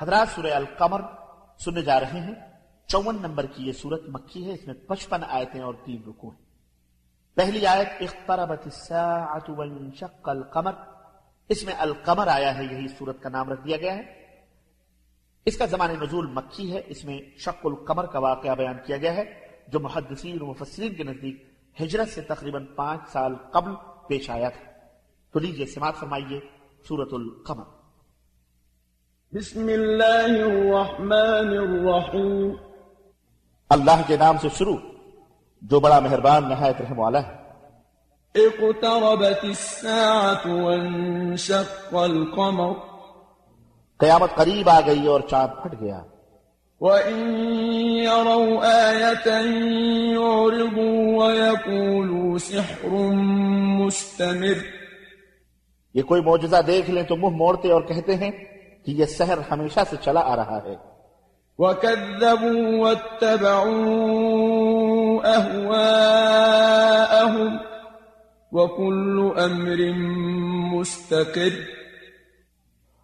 حضرات سورہ القمر سننے جا رہے ہیں۔ چون نمبر کی یہ صورت مکھی ہے، اس میں پچپن آیتیں اور تین رکو ہیں۔ پہلی آیت اختربت الساعة وانشق القمر۔ اس میں القمر آیا ہے، یہی صورت کا نام رکھ دیا گیا ہے۔ اس کا زمان نزول مکھی ہے، اس میں شق القمر کا واقعہ بیان کیا گیا ہے، جو محدثین و مفسرین کے نزدیک ہجرت سے تقریباً پانچ سال قبل پیش آیا تھا۔ تو لیجیے سماعت فرمائیے سورت القمر۔ بسم اللہ الرحمن الرحیم۔ اللہ کے نام سے شروع جو بڑا مہربان نہایت رحم والا ہے۔ اقتربت الساعة وانشق القمر۔ قیامت قریب آ گئی اور چاند پھٹ گیا۔ وَإِن يَرَوْا آيَةً يُعْرِضُوا وَيَقُولُوا سِحْرٌ مُسْتَمِرٌ۔ یہ کوئی معجزہ دیکھ لیں تو منہ موڑتے اور کہتے ہیں کہ یہ سحر ہمیشہ سے چلا آ رہا ہے۔ وَكَذَّبُوا وَاتَّبَعُوا أَهْوَاءَهُمْ وَكُلُّ أَمْرٍ مُسْتَقِرٌ۔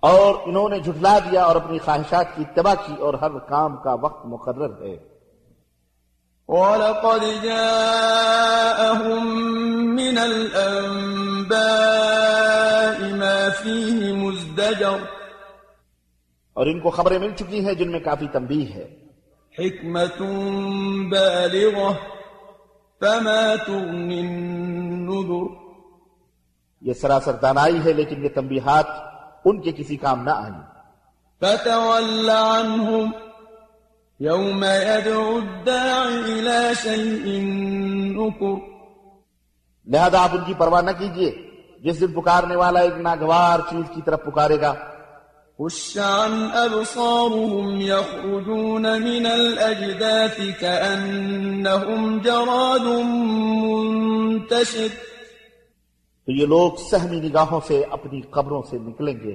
اور انہوں نے جھٹلا دیا اور اپنی خواہشات کی اتباع کی اور ہر کام کا وقت مقرر ہے۔ وَلَقَدْ جَاءَهُم مِّنَ الْأَنبَاءِ مَا فِيهِ مُزْدَجَرٌ۔ اور ان کو خبریں مل چکی ہیں جن میں کافی تنبیہ ہے۔ حِكْمَةٌ بَالِغَةٌ فَمَا تُغْنِ النُّذُرُ۔ یہ سراسر دانائی ہے لیکن یہ تنبیہات ان کے کسی کام نہ آئیں۔ فتول عنهم يوم يدعو الداع إلى شيء نكر لہذا آپ ان کی پرواہ نہ کیجیے جس دن پکارنے والا ایک ناگوار چیز کی طرف پکارے گا خشعا أبصارهم يخرجون من الأجداث كأنهم جراد منتشر تو یہ لوگ سہمی نگاہوں سے اپنی قبروں سے نکلیں گے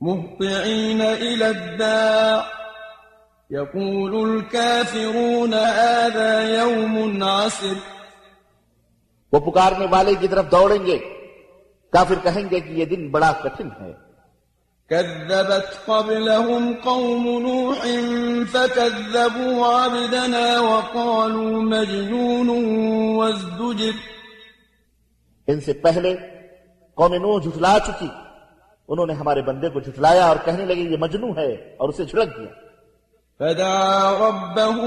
مهطعين إلى الداع يقول الكافرون هذا يوم عسر۔ پکارنے والے کی طرف دوڑیں گے كافر کہیں گے کہ یہ دن بڑا کٹھن ہے كذبت قبلهم قوم نوح فكذبوا عبدنا وقالوا مجنون وازدجر. ان سے پہلے قوم نوح جھٹلا چکی انہوں نے ہمارے بندے کو جھٹلایا اور کہنے لگے یہ مجنو ہے اور اسے جھڑک دیا فدا ربه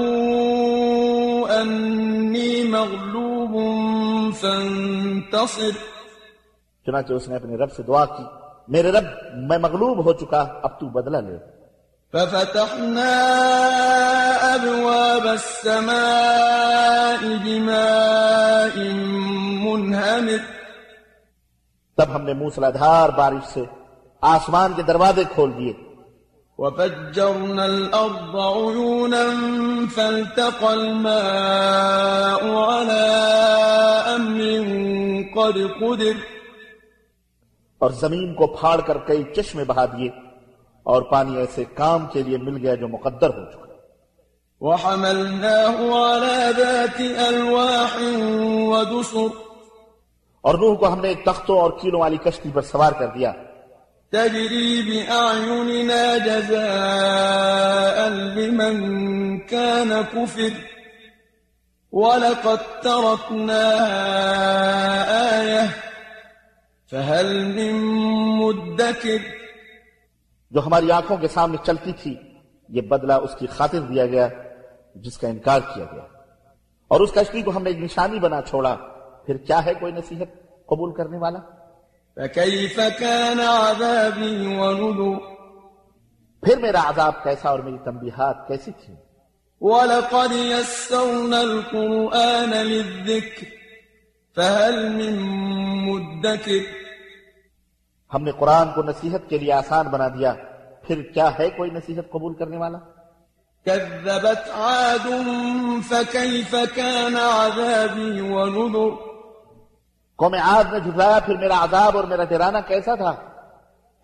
انی مغلوب فانتصر. چنانچہ اس نے اپنے رب سے دعا کی۔ میرے رب میں مغلوب ہو چکا اب تو بدلہ لے۔ ففتحنا أبواب السماء بماء منهمر۔ تب ہم نے موسلا دھار بارش سے آسمان کے دروازے کھول دیے۔ وفجرنا الأرض عيونا فالتقى الماء على أمر قد قدر۔ اور زمین کو پھاڑ کر کئی چشمے بہا دیے اور پانی ایسے کام کے لیے مل گیا جو مقدر ہو چکا وحملناه على ذات ألواح ودسر. اور روح کو ہم نے ایک تختوں اور کیلوں والی کشتی پر سوار کر دیا تجری بعیوننا جزاء لمن كان كفر. وَلَقَدْ تَرَكْنَا آيَةً. فهل من مدكر جو ہماری آنکھوں کے سامنے چلتی تھی یہ بدلہ اس کی خاطر دیا گیا جس کا انکار کیا گیا۔ اور اس کشتی کو ہم نے ایک نشانی بنا چھوڑا پھر کیا ہے کوئی نصیحت قبول کرنے والا؟ فكيف كان عذابي ونذر پھر میرا عذاب کیسا اور میری تنبیہات کیسی تھی؟ ولقد يسرنا القرآن للذكر فهل من مدكر ہم نے قرآن کو نصیحت کے لیے آسان بنا دیا پھر کیا ہے کوئی نصیحت قبول کرنے والا؟ كذبت عاد فكيف كان عذابي ونذر؟ قوم عاد نے جھٹلایا پھر میرا عذاب اور میرا ڈرانا کیسا تھا؟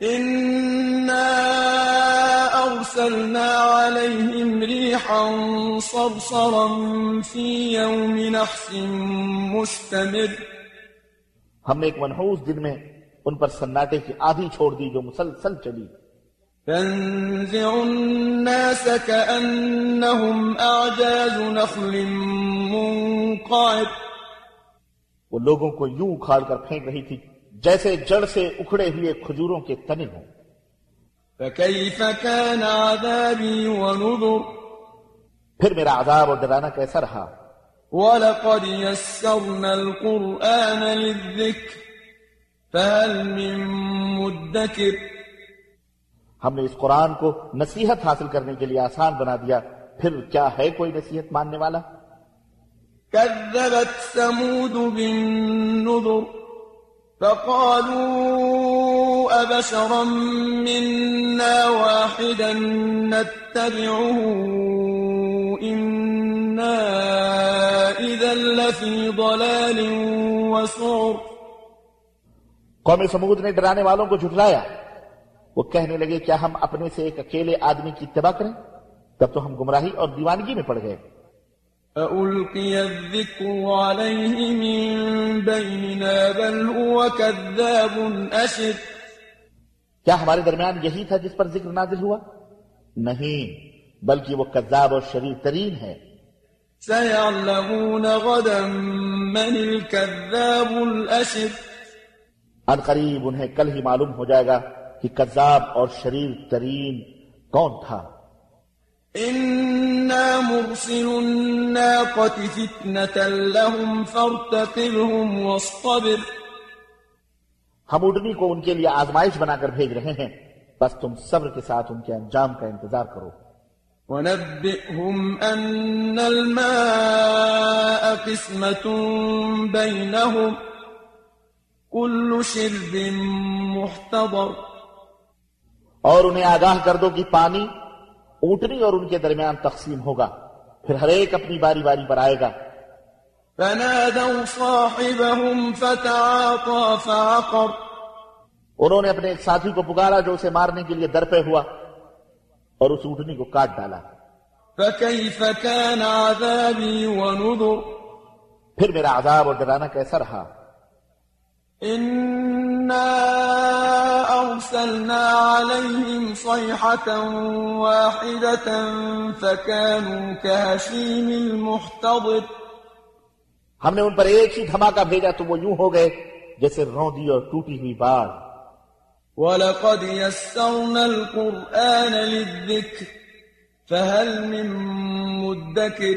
إنا أرسلنا عليهم ريحا صرصرا في يوم نحس مستمر. ہم نے ایک منحوس دن میں ان پر سناٹے کی آدھی چھوڑ دی جو مسلسل چلی۔ تنزع الناس كأنهم أعجاز نخل منقعد۔ وہ لوگوں کو یوں اکھاڑ کر پھینک رہی تھی جیسے جڑ سے اکھڑے ہوئے کھجوروں کے تنے ہوں۔ فكيف كان عذابي ونذر۔ پھر میرا عذاب اور ڈرانا کیسا رہا؟ ولقد يسرنا القرآن للذكر فهل من مدكر؟ ہم نے اس قرآن کو نصیحت حاصل کرنے کے لیے آسان بنا دیا پھر کیا ہے کوئی نصیحت ماننے والا؟ كذبت ثمود بالنذر فقالوا أبشرا منا واحدا نتبعه إنا إذا لفي ضلال وسعر. قوم سمود نے ڈرانے والوں کو جھٹلایا۔ وہ کہنے لگے کیا ہم اپنے سے ایک اکیلے آدمی کی اتباع کریں؟ تب تو ہم گمراہی اور دیوانگی میں پڑ گئے۔ أألقي الذكر عليه من بيننا بل هو كذاب أشر۔ کیا ہمارے درمیان یہی تھا جس پر ذکر نازل ہوا؟ نہیں بلکہ وہ کذاب اور شریر ترین ہے۔ سيعلمون غدا من الكذاب الأشر۔ ان قریب انہیں کل ہی معلوم ہو جائے گا کہ کذاب اور شریر ترین کون تھا۔ إنا مرسل الناقة فتنة لهم فارتقبهم واصطبر۔ ہم اڈنی کو ان کے لیے آزمائش بنا کر بھیج رہے ہیں۔ بس تم صبر کے ساتھ ان کے انجام کا انتظار کرو۔ ونبئهم أن الماء قسمة بينهم۔ كل شرب محتضر. اور انہیں آگاہ کر دو کہ پانی اونٹنی اور ان کے درمیان تقسیم ہوگا پھر ہر ایک اپنی باری باری پر آئے گا۔ فنادوا صاحبهم فتعاطى فعقر. انہوں نے اپنے ایک ساتھی کو پکارا جو اسے مارنے کے لیے در پہ ہوا اور اس اونٹنی کو کاٹ ڈالا۔ فكيف كان عذابي ونذر. پھر میرا عذاب اور ڈرانا کیسا رہا؟ إنا أرسلنا عليهم صيحة واحدة فكانوا كهشيم المحتضر. ہم نے ان پر ایک ہی دھماکہ بھیجا تو وہ یوں ہو گئے جیسے روندی اور ٹوٹی ہوئی بار ولقد يسرنا القرآن للذكر فهل من مدكر.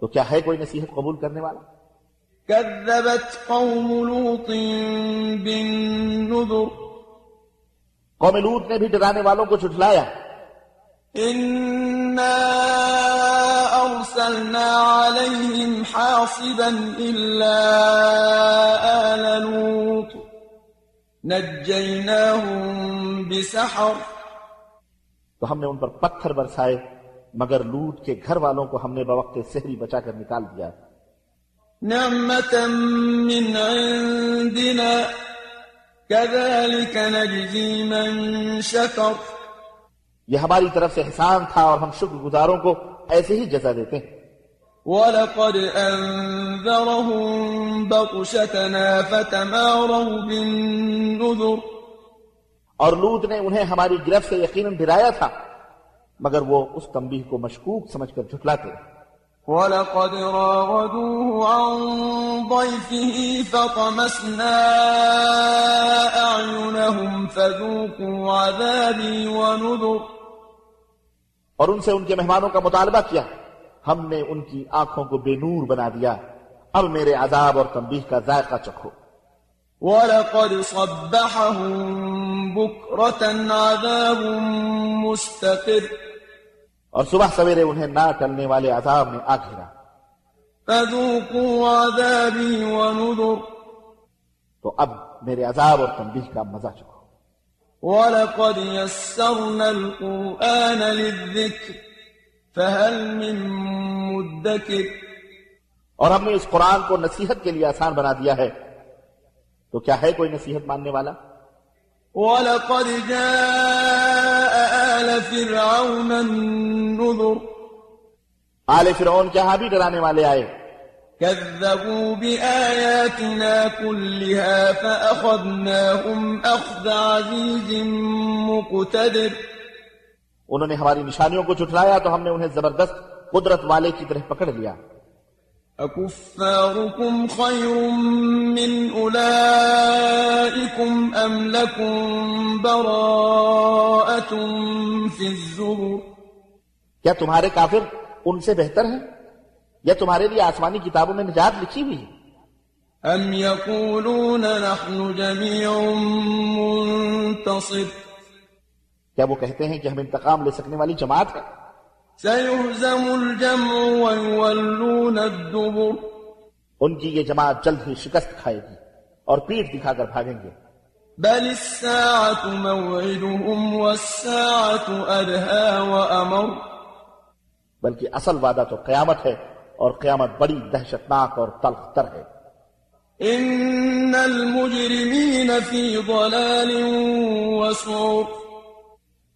تو کیا ہے کوئی نصیحت قبول کرنے والا؟ كذبت قوم لوط بالنذر. قوم لوت نے بھی ڈرانے والوں کو جھٹلایا۔ إنا أرسلنا عليهم حاصبا إلا آل لوط. نجيناهم بسحر. تو ہم نے ان پر پتھر برسائے۔ مگر لوٹ کے گھر والوں کو ہم نے بوقت سحری بچا کر نکال دیا۔ نعمة من عندنا كذلك نجزي من شكر یہ ہماری طرف سے احسان تھا اور ہم شکر گزاروں کو ایسے ہی جزا دیتے ہیں۔ ولقد أنذرهم بطشتنا فتماروا بالنذر۔ اور لوت نے انہیں ہماری گرفت سے یقیناً ڈرایا تھا۔ مگر وہ اس تنبیہ کو مشکوک سمجھ کر جھٹلاتے رہے ولقد راودوه عن ضيفه فطمسنا أعينهم فذوقوا عذابي ونذر. اور ان سے ان کے مہمانوں کا مطالبہ کیا ہم نے ان کی آنکھوں کو بے نور بنا دیا اب میرے عذاب اور تنبیہ کا ذائقہ چکھو۔ ولقد صبحهم بكرة عذاب مستقر۔ اور صبح سویرے انہیں نہ ٹلنے والے عذاب نے آ گھیرا فذوقوا عذابي ونذر۔ تو اب میرے عذاب اور تنبیہ کا مزہ چکھو۔ ولقد يسرنا القرآن للذكر فهل من مدكر۔ اور ہم نے اس قرآن کو نصیحت کے لیے آسان بنا دیا ہے۔ تو کیا ہے کوئی نصیحت ماننے والا؟ ولقد جاء آل فرعون النذر. آل فرعون کے ہاں بھی ڈرانے والے آئے۔ كذبوا بآياتنا كلها فأخذناهم أخذ عزيز مقتدر. انہوں نے ہماری نشانیوں کو جھٹلایا تو ہم نے انہیں زبردست قدرت والے کی طرح پکڑ لیا۔ أكفاركم خير من أولئكم أم لكم براءة في الزبر؟ يا تمہارے كافر ان سے بہتر ہیں یا تمہارے لیے آسمانی کتابوں میں نجات أم يقولون نحن جميع منتصر؟ کیا وہ کہتے ہیں کہ ہم انتقام لے سيهزم الجمع ويولون الدبر. ان کی یہ جماعت جلد ہی شکست کھائے گی اور پیٹ دکھا کر بھاگیں گے۔ بل الساعة موعدهم والساعة أدهى وأمر. بلکہ اصل وعدہ تو قیامت ہے اور قیامت بڑی دہشتناک اور تلخ تر ہے۔ إن المجرمين في ضلال وسعر.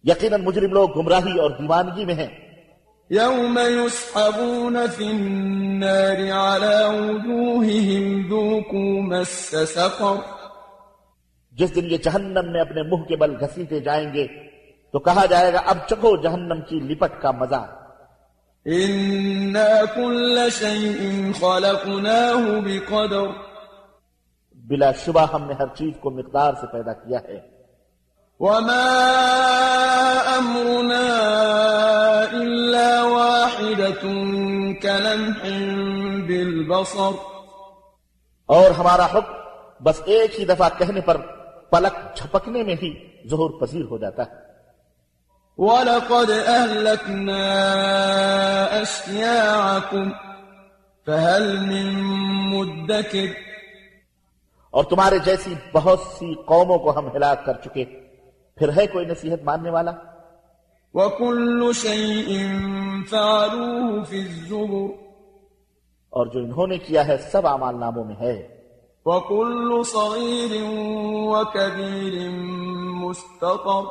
یقیناً مجرم لوگ گمراہی اور دیوانگی میں ہیں۔ يوم يسحبون في النار على وجوههم ذوقوا مس سقر جس دن یہ جہنم میں اپنے منہ کے بل گھسیٹے جائیں گے تو کہا جائے گا اب چکو جہنم کی لپٹ کا مزہ۔ إنا كل شيء خلقناه بقدر۔ بلا شبہ ہم نے ہر چیز کو مقدار سے پیدا کیا ہے۔ وما بالبصر اور ہمارا حکم بس ایک ہی دفعہ کہنے پر پلک جھپکنے میں ہی ظہور پذیر ہو جاتا ہے۔ ولقد أهلكنا أشياعكم فهل من مدكر اور تمہارے جیسی بہت سی قوموں کو ہم ہلاک کر چکے۔ پھر ہے کوئی نصیحت ماننے والا؟ وكل شيء فعلوه في الزبر اور جو انہوں نے کیا ہے سب اعمال ناموں میں ہے۔ وكل صغير وكبير مستطر۔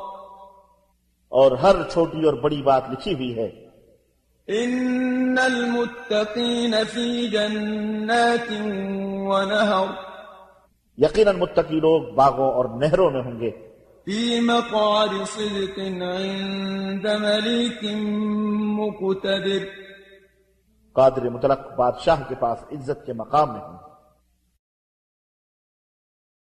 اور ہر چھوٹی اور بڑی بات لکھی ہوئی ہے۔ إن المتقين في جنات ونهر۔ یقیناً متقی لوگ باغوں اور نہروں میں ہوں گے۔ في مقعد صدق عند مليك مقتدر۔ قادر مطلق بادشاہ کے پاس عزت کے مقام میں ہوں۔